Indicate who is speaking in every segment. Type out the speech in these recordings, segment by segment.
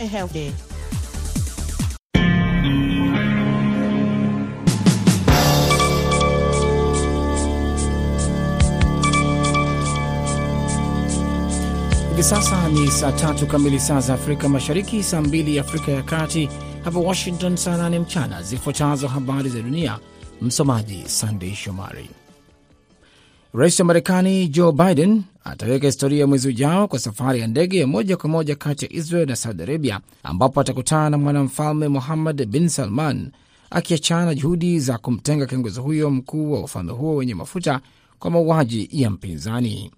Speaker 1: a health.
Speaker 2: Hivi sasa ni saa tatu kamili saa za Afrika Mashariki, saa mbili Afrika ya Kati, hapa Washington saa nane mchana. Zifuatazo habari za dunia, msomaji Sandei Shomari. Rais wa Marekani Joe Biden ataweka historia mwezi ujao kwa safari ya ndege ya moja kwa moja kati ya Israel na Saudi Arabia, ambapo atakutana na mwanamfalme Muhammad bin Salman, akiachana na juhudi za kumtenga kiongozi huyo mkuu wa ufalme huo wenye mafuta kwa mauaji ya mpinzani.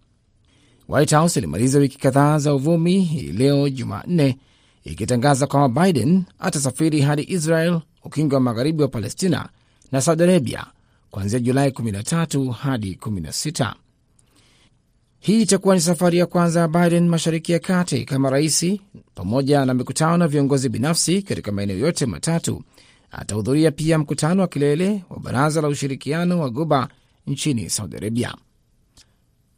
Speaker 2: White House ilimaliza wiki kadhaa za uvumi hii leo Jumanne ikitangaza kwamba Biden atasafiri hadi Israel, ukingo wa magharibi wa Palestina na Saudi Arabia kuanzia Julai 13 hadi 16. Hii itakuwa ni safari ya kwanza ya Biden mashariki ya kati kama rais, pamoja na mikutano na viongozi binafsi katika maeneo yote matatu. Atahudhuria pia mkutano wa kilele wa Baraza la Ushirikiano wa Guba nchini Saudi Arabia.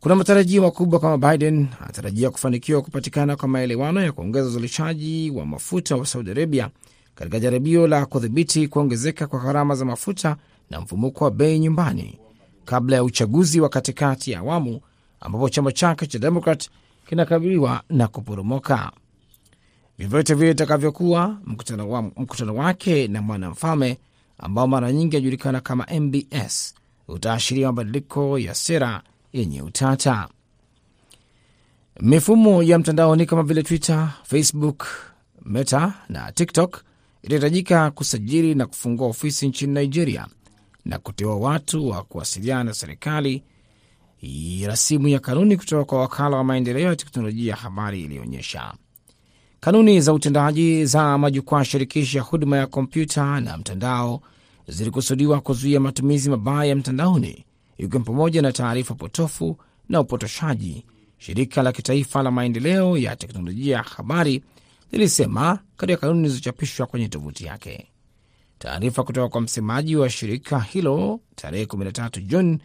Speaker 2: Kuna matarajio makubwa kwamba Biden anatarajia kufanikiwa kupatikana kwa maelewano ya kuongeza uzalishaji wa mafuta wa Saudi Arabia katika jaribio la kudhibiti kuongezeka kwa gharama za mafuta na mfumuko wa bei nyumbani kabla ya uchaguzi wa katikati ya awamu ambapo chama chake cha Demokrat kinakabiliwa na kuporomoka. Vyovyote vile itakavyokuwa, mkutano, wa, mkutano wake na mwanamfalme ambao mara nyingi anajulikana kama MBS utaashiria mabadiliko ya sera yenye utata. Mifumo ya mtandaoni kama vile Twitter, Facebook, Meta na TikTok itahitajika kusajili na kufungua ofisi nchini Nigeria na kuteua watu wa kuwasiliana na serikali. Rasimu ya kanuni kutoka kwa wakala wa maendeleo ya teknolojia ya habari iliyoonyesha kanuni za utendaji za majukwaa shirikishi ya huduma ya kompyuta na mtandao zilikusudiwa kuzuia matumizi mabaya ya mtandaoni ikiwa pamoja na taarifa potofu na upotoshaji. Shirika la kitaifa la maendeleo ya teknolojia ya habari lilisema katika kanuni zilizochapishwa kwenye tovuti yake. Taarifa kutoka kwa msemaji wa shirika hilo tarehe 13 Juni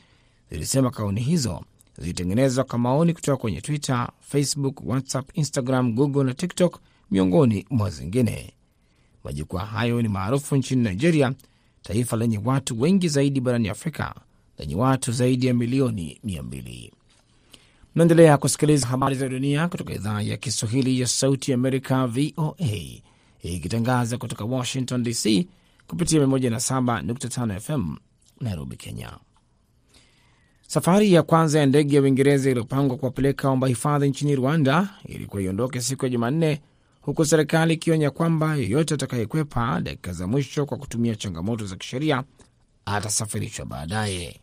Speaker 2: zilisema kauni hizo zilitengenezwa kwa maoni kutoka kwenye Twitter, Facebook, WhatsApp, Instagram, Google na TikTok miongoni mwa zingine. Majukwaa hayo ni maarufu nchini Nigeria, taifa lenye watu wengi zaidi barani Afrika lenye watu zaidi ya milioni mia mbili. Mnaendelea kusikiliza habari za dunia kutoka idhaa ya Kiswahili ya Sauti ya Amerika, VOA, ikitangaza kutoka Washington DC kupitia 107.5 FM Nairobi, Kenya. Safari ya kwanza ya ndege ya Uingereza iliyopangwa kuwapeleka waomba hifadhi nchini Rwanda ilikuwa iondoke siku ya Jumanne, huku serikali ikionya kwamba yeyote atakayekwepa dakika za mwisho kwa kutumia changamoto za kisheria atasafirishwa baadaye.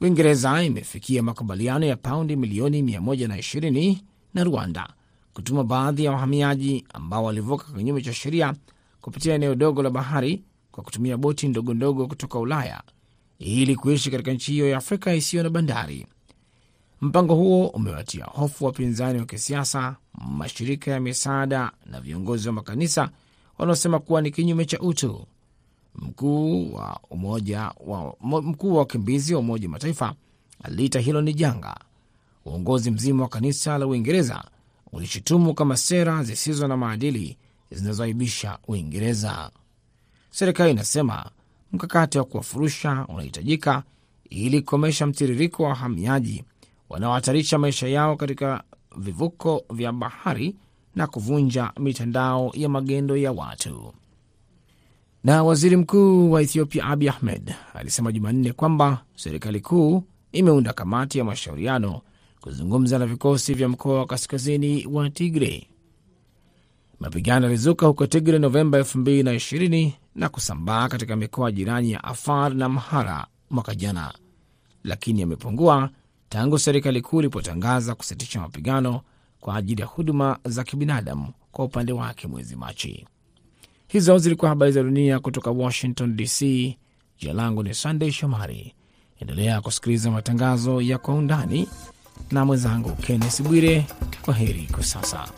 Speaker 2: Uingereza imefikia makubaliano ya paundi milioni 120 na Rwanda kutuma baadhi ya wahamiaji ambao walivuka kinyume cha sheria kupitia eneo dogo la bahari kwa kutumia boti ndogo ndogo kutoka Ulaya ili kuishi katika nchi hiyo ya Afrika isiyo na bandari. Mpango huo umewatia hofu wapinzani wa kisiasa, mashirika ya misaada na viongozi wa makanisa wanaosema kuwa ni kinyume cha utu. Mkuu wa umoja wa mkuu wa wakimbizi wa Umoja wa Mataifa aliita hilo ni janga. Uongozi mzima wa kanisa la Uingereza ulishutumu kama sera zisizo na maadili zinazoaibisha Uingereza. Serikali inasema mkakati wa kuwafurusha unahitajika ili kukomesha mtiririko wa wahamiaji wanaohatarisha maisha yao katika vivuko vya bahari na kuvunja mitandao ya magendo ya watu. Na waziri mkuu wa Ethiopia Abi Ahmed alisema Jumanne kwamba serikali kuu imeunda kamati ya mashauriano kuzungumza na vikosi vya mkoa wa kaskazini wa Tigre. Mapigano yalizuka huko Tigre Novemba 2020 na kusambaa katika mikoa jirani ya Afar na Amhara mwaka jana, lakini yamepungua tangu serikali kuu ilipotangaza kusitisha mapigano kwa ajili ya huduma za kibinadamu kwa upande wake mwezi Machi. Hizo zilikuwa habari za dunia kutoka Washington DC. Jina langu ni Sandey Shomari. Endelea kusikiliza matangazo ya Kwa Undani na mwenzangu Kennes Bwire. Kwa heri kwa sasa.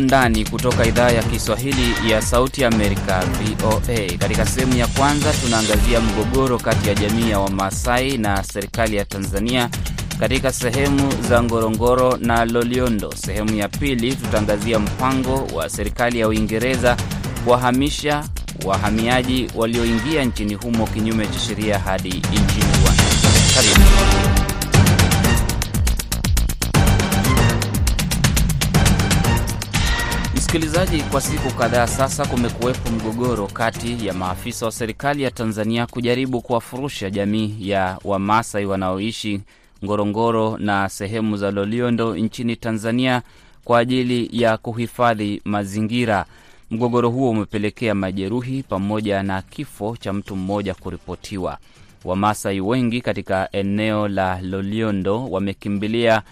Speaker 1: Undani kutoka idhaa ya Kiswahili ya Sauti Amerika, VOA. Katika sehemu ya kwanza, tunaangazia mgogoro kati ya jamii ya Wamasai na serikali ya Tanzania katika sehemu za Ngorongoro na Loliondo. Sehemu ya pili, tutaangazia mpango wa serikali ya Uingereza kuwahamisha wahamiaji walioingia nchini humo kinyume cha sheria hadi nchini Rwanda. Karibu. Msikilizaji, kwa siku kadhaa sasa kumekuwepo mgogoro kati ya maafisa wa serikali ya Tanzania kujaribu kuwafurusha jamii ya Wamasai wanaoishi Ngorongoro na sehemu za Loliondo nchini Tanzania kwa ajili ya kuhifadhi mazingira. Mgogoro huo umepelekea majeruhi pamoja na kifo cha mtu mmoja kuripotiwa. Wamasai wengi katika eneo la Loliondo wamekimbilia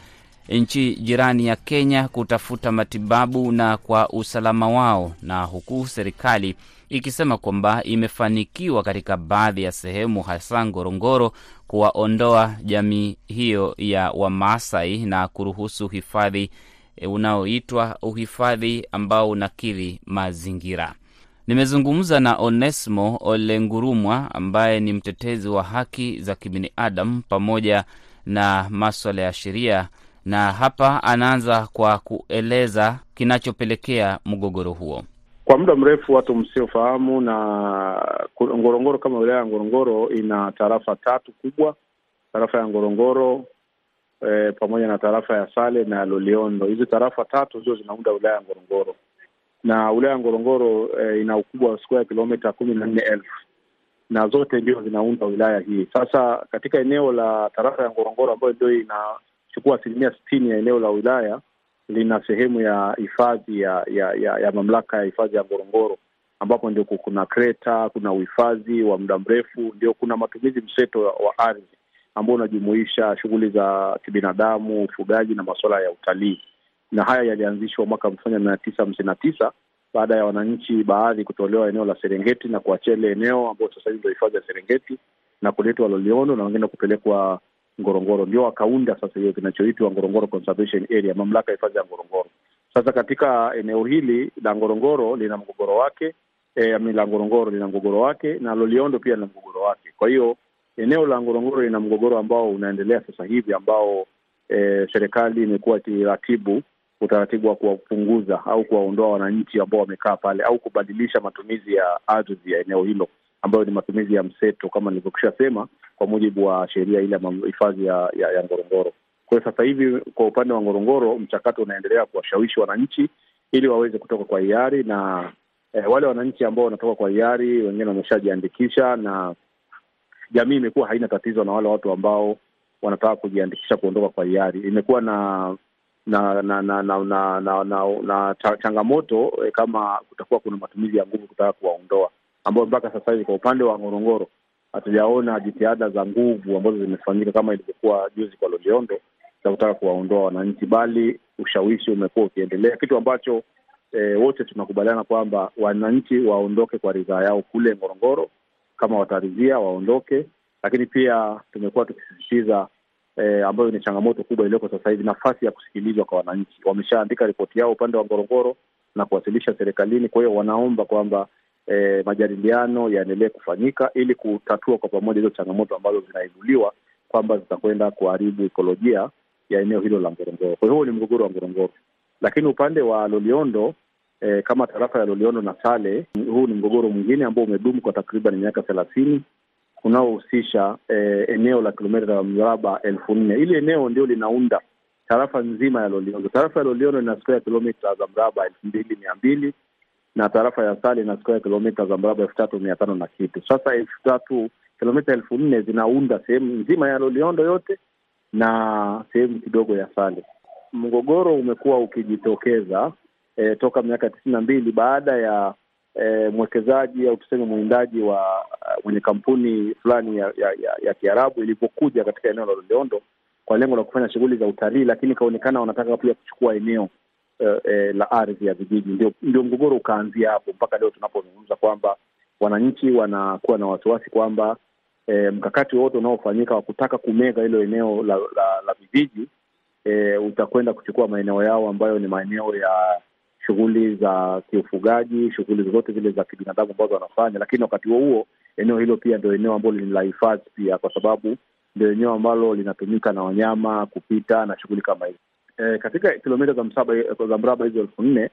Speaker 1: nchi jirani ya Kenya kutafuta matibabu na kwa usalama wao, na huku serikali ikisema kwamba imefanikiwa katika baadhi ya sehemu, hasa Ngorongoro, kuwaondoa jamii hiyo ya Wamaasai na kuruhusu uhifadhi unaoitwa uhifadhi ambao unakidhi mazingira. Nimezungumza na Onesmo Olengurumwa ambaye ni mtetezi wa haki za kibinadamu pamoja na maswala ya sheria na hapa anaanza kwa kueleza kinachopelekea mgogoro huo.
Speaker 3: Kwa muda mrefu, watu msiofahamu, na Ngorongoro kama wilaya ya Ngorongoro ina tarafa tatu kubwa, tarafa ya Ngorongoro e, pamoja na tarafa ya Sale na Loliondo. Hizi tarafa tatu ndio zinaunda wilaya ya Ngorongoro, na wilaya ya Ngorongoro e, ina ukubwa wa square kilomita kumi na nne elfu na zote ndio zinaunda wilaya hii. Sasa katika eneo la tarafa ya Ngorongoro ambayo ndio ina chukua asilimia sitini ya eneo la wilaya lina sehemu ya hifadhi ya ya, ya ya mamlaka ya hifadhi ya Ngorongoro, ambapo ndio kuna kreta, kuna uhifadhi wa muda mrefu, ndio kuna matumizi mseto wa ardhi ambao unajumuisha shughuli za kibinadamu, ufugaji na masuala ya utalii. Na haya yalianzishwa mwaka elfu moja mia tisa hamsini na tisa baada ya wananchi baadhi kutolewa eneo la Serengeti na kuachia ile eneo ambayo sasa hivi ndio hifadhi ya Serengeti na kuletwa Loliondo na wengine kupelekwa Ngorongoro ndio wakaunda sasa hiyo kinachoitwa Ngorongoro Conservation Area, mamlaka ya hifadhi ya Ngorongoro. Sasa katika eneo hili la Ngorongoro lina mgogoro wake e, la Ngorongoro lina mgogoro wake na Loliondo pia lina mgogoro wake. Kwa hiyo eneo la Ngorongoro lina mgogoro ambao unaendelea sasa hivi ambao e, serikali imekuwa ikiratibu utaratibu wa kuwapunguza au kuwaondoa wananchi ambao wamekaa pale au kubadilisha matumizi ya ardhi ya eneo hilo ambayo ni matumizi ya mseto kama nilivyokwisha sema, kwa mujibu wa sheria ile ya hifadhi ya, ya, ya Ngorongoro. Kwa hiyo sasa hivi kwa upande wa Ngorongoro mchakato unaendelea kuwashawishi wananchi ili waweze kutoka kwa hiari, na eh, wale wananchi ambao wanatoka kwa hiari wengine wameshajiandikisha, na jamii imekuwa haina tatizo na wale watu ambao wanataka kujiandikisha kuondoka kwa hiari. Imekuwa na na na na na na, na, na, na changamoto eh, kama kutakuwa kuna matumizi ya nguvu kutaka kuwaondoa ambayo mpaka sasa hivi kwa upande wa Ngorongoro hatujaona jitihada za nguvu ambazo zimefanyika kama ilivyokuwa juzi kwa Loliondo za kutaka kuwaondoa wananchi, bali ushawishi umekuwa ukiendelea, kitu ambacho e, wote tunakubaliana kwamba wananchi waondoke kwa ridhaa yao kule Ngorongoro. Kama wataridhia waondoke, lakini pia tumekuwa tukisisitiza e, ambayo ni changamoto kubwa iliyoko sasa hivi, nafasi ya kusikilizwa kwa wananchi. Wameshaandika ripoti yao upande wa Ngorongoro na kuwasilisha serikalini, kwa hiyo wanaomba kwamba E, majadiliano yaendelee kufanyika ili kutatua kwa pamoja hizo changamoto ambazo zinaibuliwa kwamba zitakwenda kuharibu ikolojia ya eneo hilo la Ngorongoro. Kwa hiyo huo ni mgogoro wa Ngorongoro, lakini upande wa Loliondo e, kama tarafa ya Loliondo na Sale, huu ni mgogoro mwingine ambao umedumu kwa takriban miaka thelathini unaohusisha e, eneo la kilomita mraba elfu nne. Hili eneo ndio linaunda tarafa nzima ya Loliondo. Tarafa ya Loliondo ina square kilomita za mraba elfu mbili mia mbili na tarafa ya Sale ina skwea kilomita za mraba elfu tatu mia tano na kitu. Sasa elfu tatu kilomita elfu nne zinaunda sehemu nzima ya Loliondo yote na sehemu kidogo ya Sale. Mgogoro umekuwa ukijitokeza e, toka miaka tisini na mbili baada ya e, mwekezaji au tuseme mwindaji wa uh, mwenye kampuni fulani ya ya, ya, ya Kiarabu ilipokuja katika eneo la Loliondo kwa lengo la kufanya shughuli za utalii, lakini ikaonekana wanataka pia kuchukua eneo Uh, eh, la ardhi ya vijiji. Ndio, ndio mgogoro ukaanzia hapo mpaka leo tunapozungumza kwamba wananchi wanakuwa na wasiwasi kwamba eh, mkakati wowote unaofanyika wa kutaka kumega hilo eneo la, la, la vijiji eh, utakwenda kuchukua maeneo yao ambayo ni maeneo ya shughuli za kiufugaji, shughuli zozote zile za kibinadamu ambazo wanafanya. Lakini wakati huo huo eneo hilo pia ndio eneo ambalo ni la hifadhi pia, kwa sababu ndio eneo ambalo linatumika na wanyama kupita na shughuli kama hizo. E, katika kilomita za msaba za mraba hizo elfu nne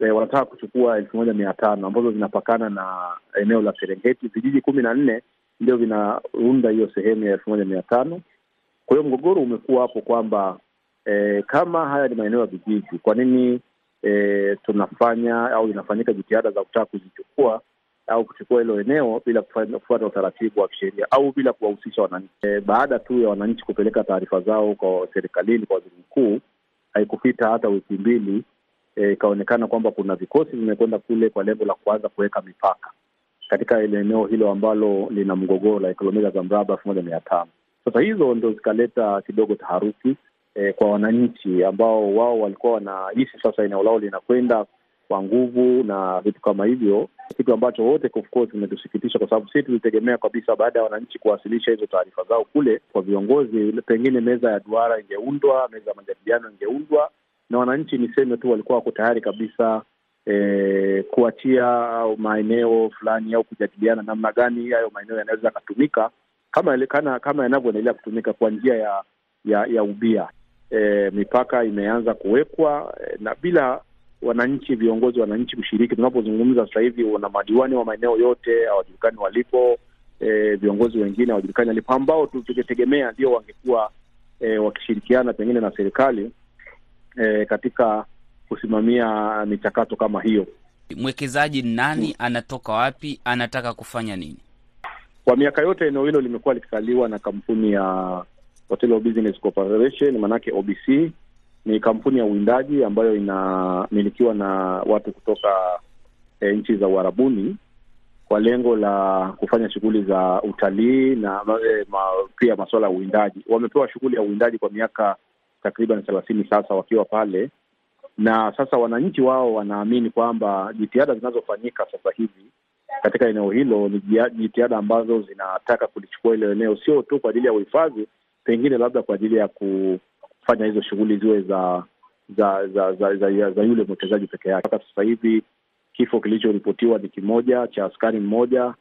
Speaker 3: e, wanataka kuchukua elfu moja mia tano ambazo zinapakana na eneo la Serengeti. Vijiji kumi na nne ndio vinaunda hiyo sehemu ya elfu moja mia tano. Kwa hiyo mgogoro umekuwa hapo kwamba e, kama haya ni maeneo ya vijiji, kwa nini e, tunafanya au inafanyika jitihada za kutaka kuzichukua au kuchukua hilo eneo bila kufuata utaratibu wa kisheria au bila kuwahusisha wananchi. E, baada tu ya wananchi kupeleka taarifa zao kwa serikalini, kwa waziri mkuu, haikupita hata wiki mbili ikaonekana e, kwamba kuna vikosi vimekwenda kule kwa lengo la kuanza kuweka mipaka katika ile eneo hilo ambalo lina mgogoro la kilomita za mraba elfu moja mia tano. Sasa hizo ndo zikaleta kidogo taharuki e, kwa wananchi ambao wao walikuwa wanahisi sasa eneo lao linakwenda kwa nguvu na vitu kama hivyo, kitu ambacho wote of course imetusikitisha, kwa sababu sisi tulitegemea kabisa baada ya wananchi kuwasilisha hizo taarifa zao kule kwa viongozi, pengine meza ya duara ingeundwa, meza ya majadiliano ingeundwa, na wananchi niseme tu walikuwa wako tayari kabisa e, kuachia maeneo fulani au kujadiliana namna gani hayo maeneo yanaweza yakatumika kama kana, kama yanavyoendelea kutumika kwa njia ya ya, ya ubia. E, mipaka imeanza kuwekwa e, na bila wananchi viongozi wananchi kushiriki. Tunapozungumza sasa hivi, wana madiwani wa maeneo yote hawajulikani walipo. E, viongozi wengine hawajulikani walipo, ambao tukitegemea ndio wangekuwa e, wakishirikiana pengine na serikali e, katika kusimamia michakato kama hiyo.
Speaker 1: Mwekezaji nani? Anatoka wapi? Anataka kufanya nini?
Speaker 3: Kwa miaka yote eneo hilo limekuwa likikaliwa na kampuni ya Hotel Business Corporation, maanake OBC ni kampuni ya uwindaji ambayo inamilikiwa na watu kutoka e, nchi za Uarabuni kwa lengo la kufanya shughuli za utalii na e, ma, pia masuala ya uwindaji. Wamepewa shughuli ya uwindaji kwa miaka takriban thelathini sasa wakiwa pale, na sasa wananchi wao wanaamini kwamba jitihada zinazofanyika sasa hivi katika eneo hilo ni jitihada ambazo zinataka kulichukua hilo eneo, sio tu kwa ajili ya uhifadhi, pengine labda kwa ajili ya ku fanya hizo shughuli ziwe za za za za, za, za, yule mwekezaji peke yake. Mpaka sasa hivi kifo kilichoripotiwa ni kimoja cha askari mmoja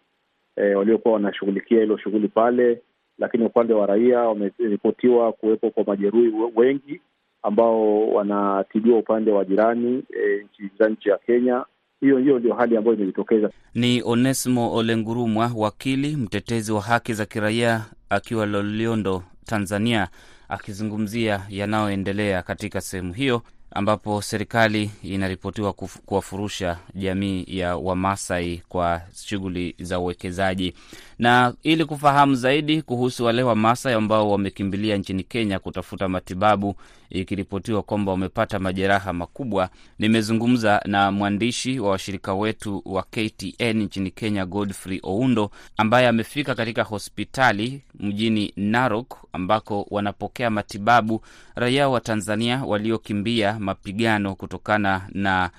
Speaker 3: e, waliokuwa wanashughulikia hilo shughuli pale, lakini upande wa raia wameripotiwa kuwepo kwa majeruhi wengi ambao wanatibiwa upande wa jirani e, nchi ya Kenya. Hiyo hiyo ndio hali ambayo imejitokeza.
Speaker 1: Ni Onesmo Olengurumwa, wakili mtetezi wa haki za kiraia akiwa Loliondo, Tanzania akizungumzia yanayoendelea katika sehemu hiyo ambapo serikali inaripotiwa kuwafurusha jamii ya Wamasai kwa shughuli za uwekezaji. Na ili kufahamu zaidi kuhusu wale Wamasai ambao wamekimbilia nchini Kenya kutafuta matibabu, ikiripotiwa kwamba wamepata majeraha makubwa, nimezungumza na mwandishi wa washirika wetu wa KTN nchini Kenya, Godfrey Oundo, ambaye amefika katika hospitali mjini Narok ambako wanapokea matibabu raia wa Tanzania waliokimbia mapigano kutokana na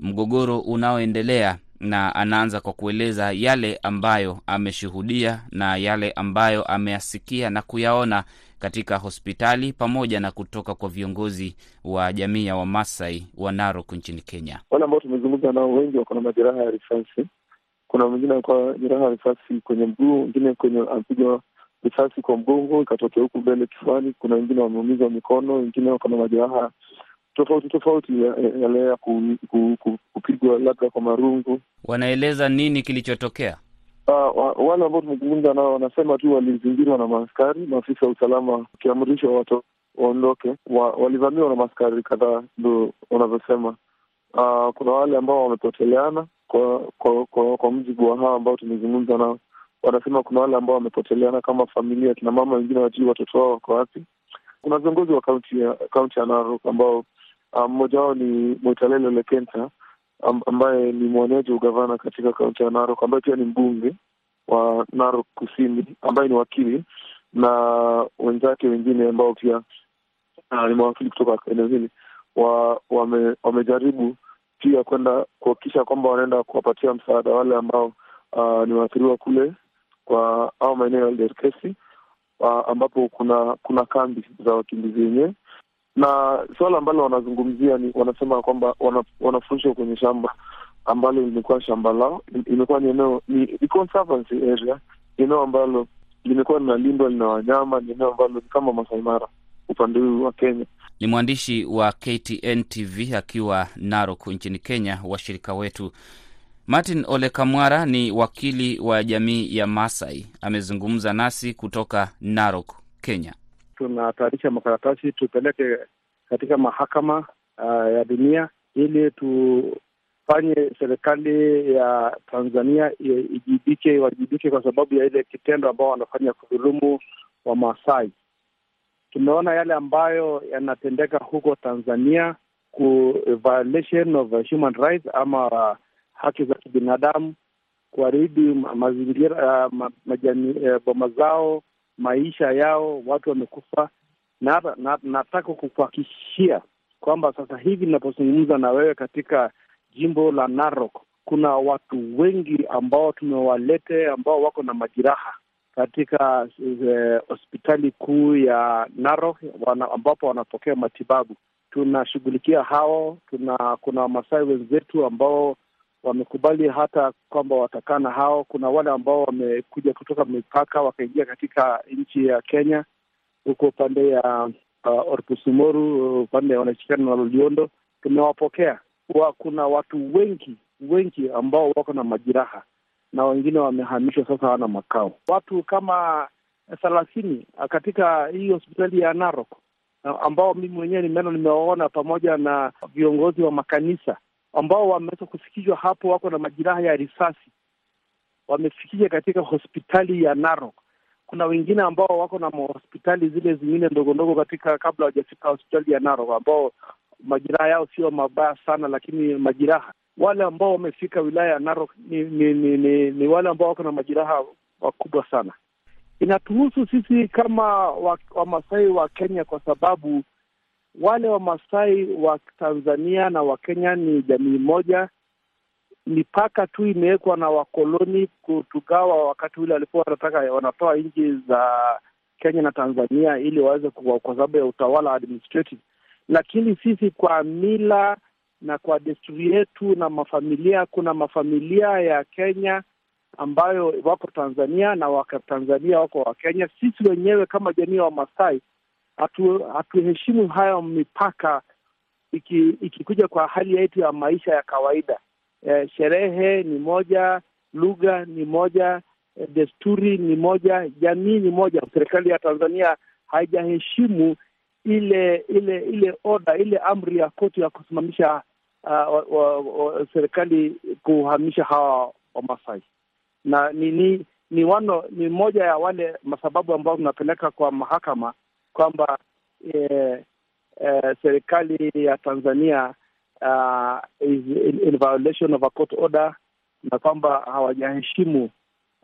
Speaker 1: mgogoro unaoendelea na anaanza kwa kueleza yale ambayo ameshuhudia na yale ambayo ameyasikia na kuyaona katika hospitali pamoja na kutoka kwa viongozi wa jamii ya Wamasai wa Narok nchini Kenya.
Speaker 4: Wale ambao tumezungumza nao wengi wako na majeraha ya risasi. Kuna mwingine alikuwa jeraha ya risasi kwenye mguu, wengine kwenye amepigwa risasi kwa mgongo ikatokea huku mbele kifuani. Kuna wengine wameumizwa mikono, wengine wako na majeraha tofauti tofauti yale ya ku, ku, ku, kupigwa labda kwa marungu.
Speaker 1: Wanaeleza nini kilichotokea?
Speaker 4: Uh, wale ambao tumezungumza nao wanasema tu walizingirwa na maaskari, maafisa wa usalama wakiamrishwa watu waondoke. Wa, walivamiwa na maaskari kadhaa, ndo wanavyosema. Uh, kuna wale ambao wamepoteleana kwa kwa, kwa, kwa mjibu wa hawa ambao tumezungumza nao, wanasema kuna wale ambao wamepoteleana kama familia, kina mama wengine wajui watoto wao wako wapi. Kuna viongozi wa kaunti ya Narok ambao mmoja um, wao ni Mwitalelo Lekenta ambaye ni mwenyeji ugavana katika kaunti ya Narok, ambaye pia ni mbunge wa Narok Kusini, ambaye ni wakili na wenzake wengine ambao pia ni mawakili kutoka eneo hili wa, wame, wamejaribu pia kwenda kuhakikisha kwamba wanaenda kuwapatia msaada wale ambao uh, ni waathiriwa kule kwa au maeneo ya Derkesi uh, ambapo kuna kuna kambi za wakimbizi wenyewe na suala ambalo wanazungumzia ni wanasema kwamba wana, wanafurushwa kwenye shamba ambalo limekuwa shamba lao, imekuwa ni eneo ni, ni conservancy area, eneo ambalo limekuwa linalindwa, lina wanyama, ni eneo ambalo ni kama Masai Mara upande huu wa Kenya.
Speaker 1: Ni mwandishi wa KTN TV akiwa Narok nchini Kenya. Washirika wetu Martin Ole Kamwara ni wakili wa jamii ya Masai, amezungumza nasi kutoka Narok, Kenya.
Speaker 5: Tunatayarisha makaratasi tupeleke katika mahakama uh, ya dunia ili tufanye serikali ya Tanzania ijibike, iwajibike kwa sababu ya ile kitendo ambao wanafanya kudhulumu wa Maasai. Tumeona yale ambayo yanatendeka huko Tanzania ku violation of human rights ama haki za kibinadamu, kuharibu mazingira uh, ma, majani, uh, boma zao, maisha yao, watu wamekufa. Na, na nataka kukuhakikishia kwamba sasa hivi ninapozungumza na wewe katika jimbo la Narok kuna watu wengi ambao tumewalete ambao wako na majeraha katika hospitali kuu ya Narok wana, ambapo wanapokea matibabu. Tunashughulikia hao. Tuna kuna Wamasai wenzetu ambao wamekubali hata kwamba watakaa na hao. Kuna wale ambao wamekuja kutoka mipaka wakaingia katika nchi ya Kenya huko upande ya uh, Orpusumoru upande wanashikana na Loliondo. Tumewapokea wa, kuna watu wengi wengi ambao wako na majeraha na wengine wamehamishwa sasa, hawana makao. Watu kama thelathini katika hii hospitali ya Narok ambao mimi mwenyewe nimeenda nimewaona, pamoja na viongozi wa makanisa ambao wameweza kufikishwa hapo, wako na majeraha ya risasi, wamefikishwa katika hospitali ya Narok. Kuna wengine ambao wako na hospitali zile zingine ndogo ndogo katika kabla hawajafika hospitali ya Narok, ambao majeraha yao sio mabaya sana, lakini majeraha wale ambao wamefika wilaya ya Narok ni ni, ni, ni, ni wale ambao wako na majeraha makubwa sana. Inatuhusu sisi kama Wamasai wa, wa Kenya kwa sababu wale Wamasai wa Tanzania na Wakenya ni jamii moja. Mipaka tu imewekwa na wakoloni kutugawa wakati ule walikuwa wanataka wanatoa nchi za Kenya na Tanzania ili waweze kwa sababu ya utawala administrative, lakini sisi kwa mila na kwa desturi yetu na mafamilia, kuna mafamilia ya Kenya ambayo wako Tanzania na Wakatanzania wako wa Kenya. Sisi wenyewe kama jamii ya Wamasai hatuheshimu hayo mipaka, ikikuja iki kwa hali yetu ya maisha ya kawaida. E, sherehe ni moja, lugha ni moja, e, desturi ni moja, jamii ni moja. Serikali ya Tanzania haijaheshimu ile ile ile oda ile amri ya koti ya kusimamisha uh, serikali kuhamisha hawa Wamasai na ni ni ni wano ni moja ya wale masababu ambao tunapeleka kwa mahakama kwamba eh, eh, serikali ya Tanzania uh, is in, violation of a court order na kwamba hawajaheshimu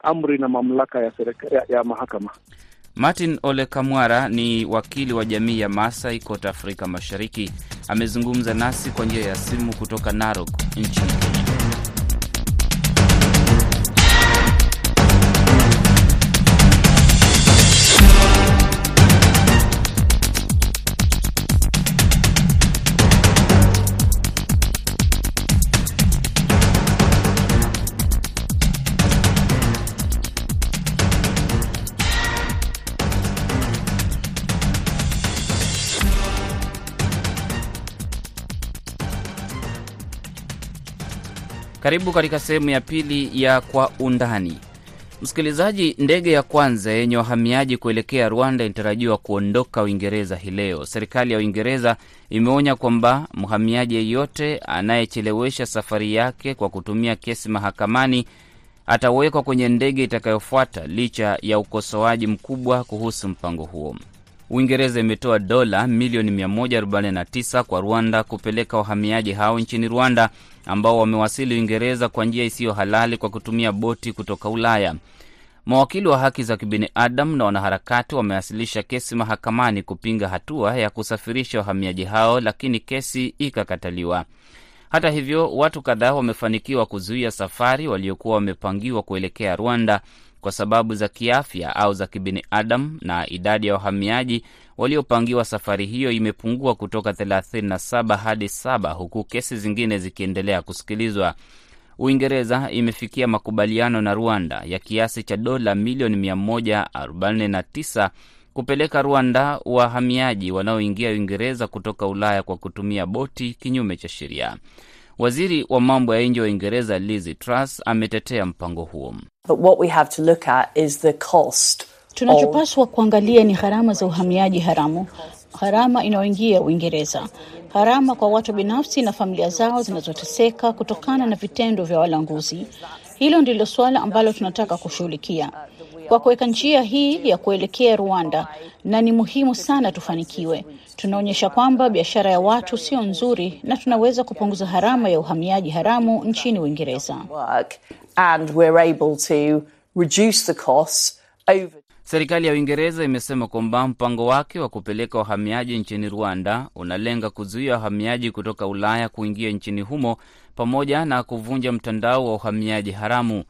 Speaker 5: amri na mamlaka ya, serikali, ya, ya mahakama.
Speaker 1: Martin Ole Kamwara ni wakili wa jamii ya Maasai kote Afrika Mashariki. Amezungumza nasi kwa njia ya simu kutoka Narok nchini Kenya. Karibu katika sehemu ya pili ya Kwa Undani. Msikilizaji, ndege ya kwanza yenye wahamiaji kuelekea Rwanda inatarajiwa kuondoka Uingereza hii leo. Serikali ya Uingereza imeonya kwamba mhamiaji yeyote anayechelewesha safari yake kwa kutumia kesi mahakamani atawekwa kwenye ndege itakayofuata, licha ya ukosoaji mkubwa kuhusu mpango huo. Uingereza imetoa dola milioni 149 kwa Rwanda kupeleka wahamiaji hao nchini Rwanda ambao wamewasili Uingereza kwa njia isiyo halali kwa kutumia boti kutoka Ulaya. Mawakili wa haki za kibinadamu na wanaharakati wamewasilisha kesi mahakamani kupinga hatua ya kusafirisha wahamiaji hao, lakini kesi ikakataliwa. Hata hivyo, watu kadhaa wamefanikiwa kuzuia safari waliokuwa wamepangiwa kuelekea Rwanda kwa sababu za kiafya au za kibinadamu, na idadi ya wahamiaji waliopangiwa safari hiyo imepungua kutoka 37 hadi 7 huku kesi zingine zikiendelea kusikilizwa. Uingereza imefikia makubaliano na Rwanda ya kiasi cha dola milioni 149 kupeleka Rwanda wahamiaji wanaoingia Uingereza kutoka Ulaya kwa kutumia boti kinyume cha sheria. Waziri wa mambo ya nje wa Uingereza Liz Truss ametetea mpango huo.
Speaker 6: But what we have to look at is the cost.
Speaker 7: Tunachopaswa kuangalia ni gharama za uhamiaji haramu, gharama inayoingia Uingereza, gharama kwa watu binafsi na familia zao zinazoteseka kutokana na vitendo vya walanguzi. Hilo ndilo suala ambalo tunataka kushughulikia kwa kuweka njia hii ya kuelekea Rwanda, na ni muhimu sana tufanikiwe. Tunaonyesha kwamba biashara ya watu sio nzuri na tunaweza kupunguza gharama ya uhamiaji haramu nchini Uingereza.
Speaker 6: Work and we're able to reduce the costs over
Speaker 1: Serikali ya Uingereza imesema kwamba mpango wake wa kupeleka wahamiaji nchini Rwanda unalenga kuzuia wahamiaji kutoka Ulaya kuingia nchini humo pamoja na kuvunja mtandao wa uhamiaji haramu.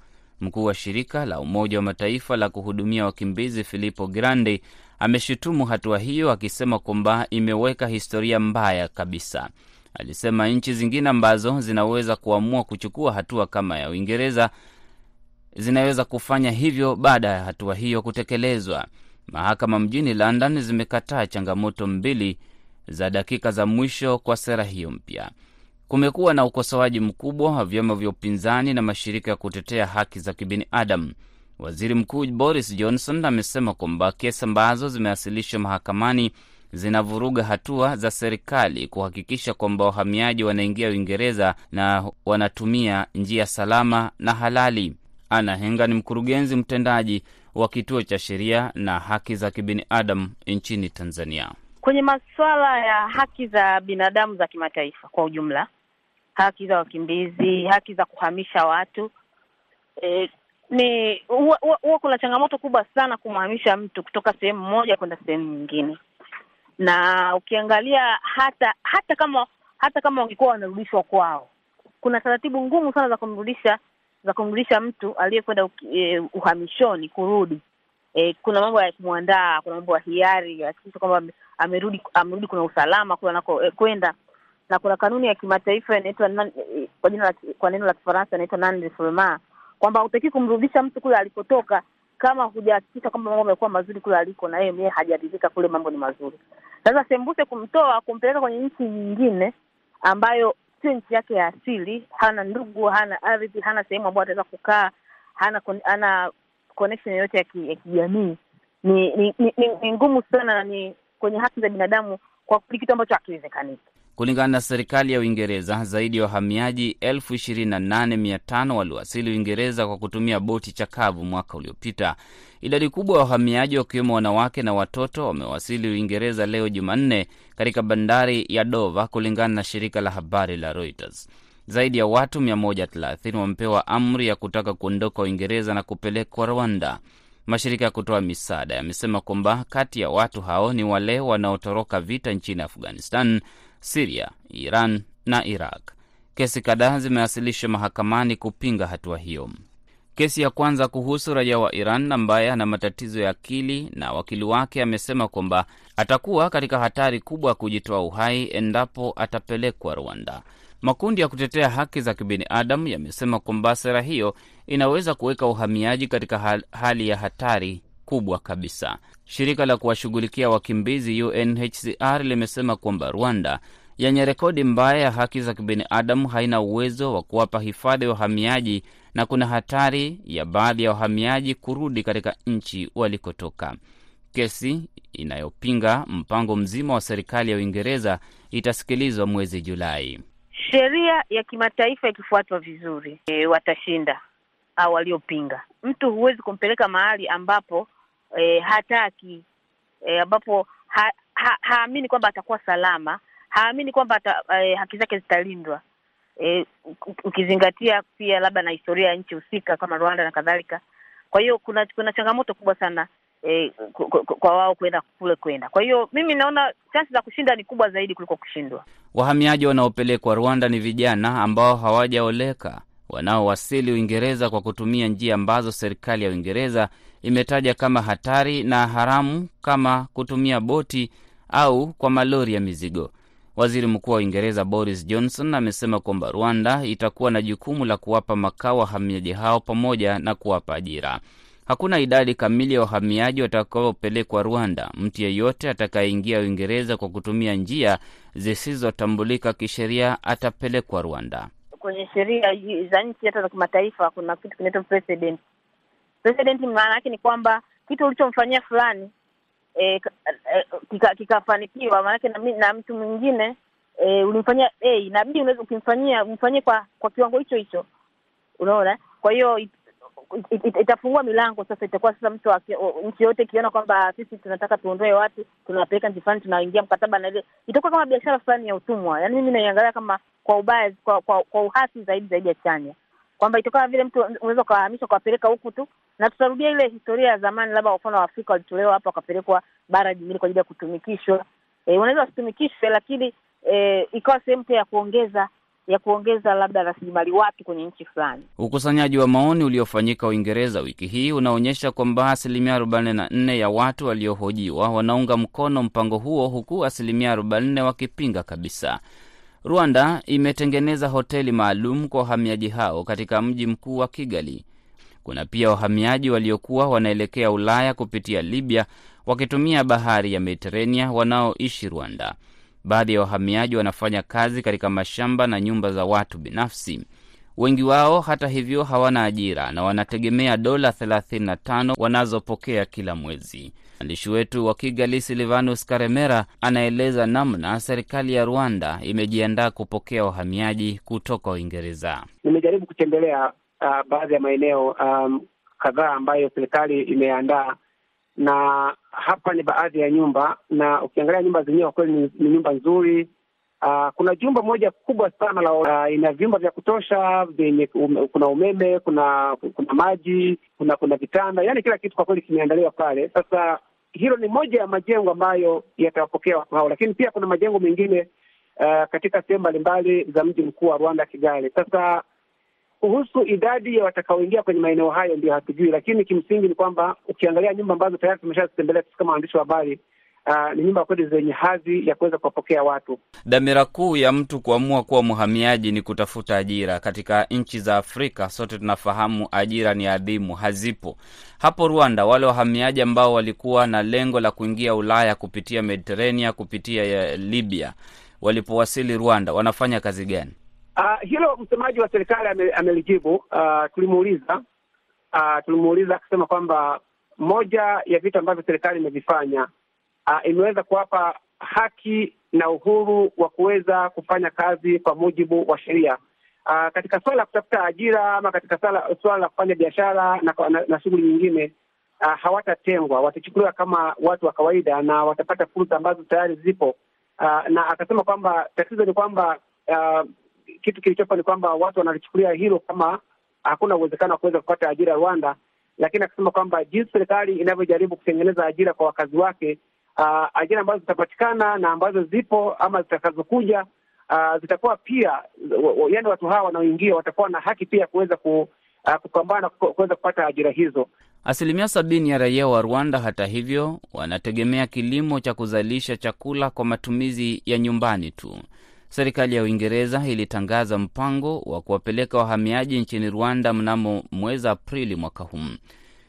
Speaker 1: Mkuu wa shirika la Umoja wa Mataifa la kuhudumia wakimbizi Filippo Grandi ameshutumu hatua hiyo akisema kwamba imeweka historia mbaya kabisa. Alisema nchi zingine ambazo zinaweza kuamua kuchukua hatua kama ya Uingereza zinaweza kufanya hivyo baada ya hatua hiyo kutekelezwa. Mahakama mjini London zimekataa changamoto mbili za dakika za mwisho kwa sera hiyo mpya. Kumekuwa na ukosoaji mkubwa wa vyama vya upinzani na mashirika ya kutetea haki za kibinadamu. Waziri Mkuu Boris Johnson amesema kwamba kesi ambazo zimewasilishwa mahakamani zinavuruga hatua za serikali kuhakikisha kwamba wahamiaji wanaingia Uingereza na wanatumia njia salama na halali. Ana Henga ni mkurugenzi mtendaji wa kituo cha sheria na haki za kibinadamu nchini Tanzania.
Speaker 8: Kwenye masuala ya haki za binadamu za kimataifa kwa ujumla, haki za wakimbizi, haki za kuhamisha watu e, ni huwa kuna changamoto kubwa sana kumhamisha mtu kutoka sehemu moja kwenda sehemu nyingine, na ukiangalia hata hata kama hata kama wangekuwa wanarudishwa kwao, kuna taratibu ngumu sana za kumrudisha za kumrudisha mtu aliyekwenda e, uhamishoni kurudi. E, kuna mambo ya kumwandaa, kuna mambo ya hiari yakikisha kwamba amerudi amerudi, kuna usalama kule anako e, kwenda na kuna kanuni ya kimataifa inaitwa kwa jina kwa neno la Kifaransa inaitwa non refoulement, kwamba hutaki kumrudisha mtu kule alikotoka kama hujahakikisha kwamba mambo yamekuwa mazuri kule aliko na yeye mwenyewe hajaridhika kule mambo ni mazuri. Sasa sembuse kumtoa kumpeleka kwenye nchi nyingine ambayo sio nchi yake ya asili, hana ndugu, hana ardhi, hana sehemu ambayo ataweza kukaa, hana hana connection yoyote ya kijamii, ni ni, ni, ni, ni ngumu sana ni kwenye haki za binadamu kwa kweli kitu ambacho hakiwezekaniki.
Speaker 1: Kulingana na serikali ya Uingereza, zaidi ya wahamiaji elfu ishirini na nane mia tano waliwasili Uingereza kwa kutumia boti chakavu mwaka uliopita. Idadi kubwa ya wahamiaji wakiwemo wanawake na watoto wamewasili Uingereza leo Jumanne katika bandari ya Dover, kulingana na shirika la habari la Reuters. Zaidi ya watu 130 wamepewa amri ya kutaka kuondoka Uingereza na kupelekwa Rwanda. Mashirika ya kutoa misaada yamesema kwamba kati ya watu hao ni wale wanaotoroka vita nchini Afghanistan, Siria, Iran na Iraq. Kesi kadhaa zimewasilishwa mahakamani kupinga hatua hiyo. Kesi ya kwanza kuhusu raia wa Iran ambaye ana matatizo ya akili, na wakili wake amesema kwamba atakuwa katika hatari kubwa ya kujitoa uhai endapo atapelekwa Rwanda. Makundi ya kutetea haki za kibinadamu yamesema kwamba sera hiyo inaweza kuweka uhamiaji katika hali ya hatari kubwa kabisa. Shirika la kuwashughulikia wakimbizi UNHCR limesema kwamba Rwanda yenye rekodi mbaya ya haki za kibinadamu haina uwezo wa kuwapa hifadhi wahamiaji na kuna hatari ya baadhi ya wahamiaji kurudi katika nchi walikotoka. Kesi inayopinga mpango mzima wa serikali ya Uingereza itasikilizwa mwezi Julai.
Speaker 8: Sheria ya kimataifa ikifuatwa vizuri, e, watashinda au waliopinga. Mtu huwezi kumpeleka mahali ambapo e, hataki e, ambapo ha, ha, haamini kwamba atakuwa salama, haamini kwamba e, haki zake zitalindwa e, ukizingatia pia labda na historia ya nchi husika kama Rwanda na kadhalika. Kwa hiyo kuna kuna changamoto kubwa sana e, kwa wao kwenda kule kwenda. Kwa hiyo mimi naona chansi za kushinda ni kubwa zaidi kuliko kushindwa.
Speaker 1: Wahamiaji wanaopelekwa Rwanda ni vijana ambao hawajaoleka wanaowasili Uingereza kwa kutumia njia ambazo serikali ya Uingereza imetaja kama hatari na haramu kama kutumia boti au kwa malori ya mizigo. Waziri Mkuu wa Uingereza Boris Johnson amesema kwamba Rwanda itakuwa na jukumu la kuwapa makao wahamiaji hao pamoja na kuwapa ajira. Hakuna idadi kamili ya wahamiaji watakaopelekwa Rwanda. Mtu yeyote atakayeingia Uingereza kwa kutumia njia zisizotambulika kisheria atapelekwa Rwanda.
Speaker 8: Kwenye sheria za nchi hata za kimataifa kuna kitu kinaitwa precedent. Precedent maana yake ni kwamba kitu ulichomfanyia fulani e, kikafanikiwa kika maanake na, na mtu mwingine e, ulimfanyia A inabidi ukimfanyia umfanyie kwa kwa kiwango hicho hicho, unaona. Kwa hiyo it, it, it, itafungua milango sasa. Itakuwa sasa mtu nchi yote ikiona kwamba sisi tunataka tuondoe watu tunawapeleka nchi fulani, tunaingia mkataba na ile, itakuwa kama biashara fulani ya utumwa. Yaani mimi naiangalia kama kwa ubaya, kwa kwa, kwa uhasi zaidi zaidi ya chanya, kwamba itakuwa vile mtu unaweza ukawahamisha ukawapeleka huku tu na tutarudia ile historia ya zamani, labda kwa mfano Waafrika walitolewa hapa wakapelekwa bara jingine kwa ajili ya kutumikishwa. E, wanaweza wasitumikishwe, lakini e, ikawa sehemu pia ya kuongeza ya kuongeza labda rasilimali watu kwenye nchi fulani.
Speaker 1: Ukusanyaji wa maoni uliofanyika Uingereza wiki hii unaonyesha kwamba asilimia arobaini na nne ya watu waliohojiwa wanaunga mkono mpango huo huku asilimia arobaini wakipinga kabisa. Rwanda imetengeneza hoteli maalum kwa wahamiaji hao katika mji mkuu wa Kigali. Kuna pia wahamiaji waliokuwa wanaelekea Ulaya kupitia Libya wakitumia bahari ya Mediterania wanaoishi Rwanda. Baadhi ya wahamiaji wanafanya kazi katika mashamba na nyumba za watu binafsi. Wengi wao hata hivyo hawana ajira na wanategemea dola 35 wanazopokea kila mwezi. Mwandishi wetu wa Kigali, Silvanus Karemera, anaeleza namna serikali ya Rwanda imejiandaa kupokea wahamiaji kutoka Uingereza.
Speaker 9: Nimejaribu kutembelea uh, baadhi ya maeneo um, kadhaa ambayo serikali imeandaa na hapa ni baadhi ya nyumba, na ukiangalia nyumba zenyewe kwa kweli ni, ni nyumba nzuri. Uh, kuna jumba moja kubwa sana la uh, ina vyumba vya kutosha vyenye um, kuna umeme, kuna kuna maji, kuna kuna vitanda, yaani kila kitu kwa kweli kimeandaliwa pale. Sasa hilo ni moja ya majengo ambayo yatawapokea watu hao, lakini pia kuna majengo mengine uh, katika sehemu mbalimbali za mji mkuu wa Rwanda, Kigali. Sasa kuhusu idadi ya watakaoingia kwenye maeneo hayo ndio hatujui, lakini kimsingi ni kwamba ukiangalia nyumba ambazo tayari tumeshazitembelea sisi kama waandishi wa habari uh, ni nyumba kweli zenye hadhi ya kuweza kuwapokea watu.
Speaker 1: Dhamira kuu ya mtu kuamua kuwa mhamiaji ni kutafuta ajira. Katika nchi za Afrika sote tunafahamu ajira ni adhimu, hazipo. Hapo Rwanda, wale wahamiaji ambao walikuwa na lengo la kuingia Ulaya kupitia Mediterania, kupitia Libya, walipowasili Rwanda wanafanya kazi gani?
Speaker 9: Uh, hilo msemaji wa serikali amelijibu. Uh, tulimuuliza uh, tulimuuliza akisema kwamba moja ya vitu ambavyo serikali imevifanya uh, imeweza kuwapa haki na uhuru wa kuweza kufanya kazi kwa mujibu wa sheria. Uh, katika suala la kutafuta ajira ama katika suala la kufanya biashara na, na, na shughuli nyingine uh, hawatatengwa, watachukuliwa kama watu wa kawaida na watapata fursa ambazo tayari zipo. Uh, na akasema kwamba tatizo ni kwamba uh, kitu kilichopo ni kwamba watu wanalichukulia hilo kama hakuna uwezekano wa kuweza kupata ajira Rwanda, lakini akasema kwamba jinsi serikali inavyojaribu kutengeneza ajira kwa wakazi wake, uh, ajira ambazo zitapatikana na ambazo zipo ama zitakazokuja, uh, zitakuwa pia, yaani watu hawa wanaoingia watakuwa na haki pia kuweza ku, uh, kupambana kuweza kupata ajira hizo.
Speaker 1: Asilimia sabini ya raia wa Rwanda, hata hivyo, wanategemea kilimo cha kuzalisha chakula kwa matumizi ya nyumbani tu. Serikali ya Uingereza ilitangaza mpango wa kuwapeleka wahamiaji nchini Rwanda mnamo mwezi Aprili mwaka huu.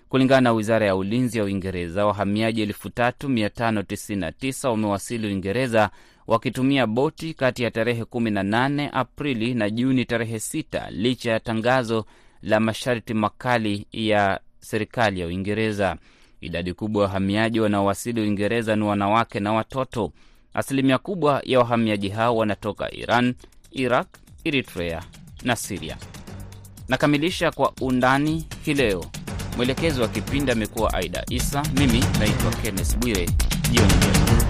Speaker 1: Kulingana na wizara ya ulinzi ya Uingereza, wahamiaji elfu tatu mia tano tisini na tisa wamewasili Uingereza wakitumia boti kati ya tarehe 18 Aprili na Juni tarehe 6 licha ya tangazo la masharti makali ya serikali ya Uingereza. Idadi kubwa ya wahamiaji wanaowasili Uingereza ni wanawake na watoto. Asilimia kubwa ya wahamiaji hao wanatoka Iran, Iraq, Eritrea na Siria. Nakamilisha kwa undani hii leo. Mwelekezi wa kipindi amekuwa Aida Isa. Mimi naitwa Kenneth Bwire. Jioni njema.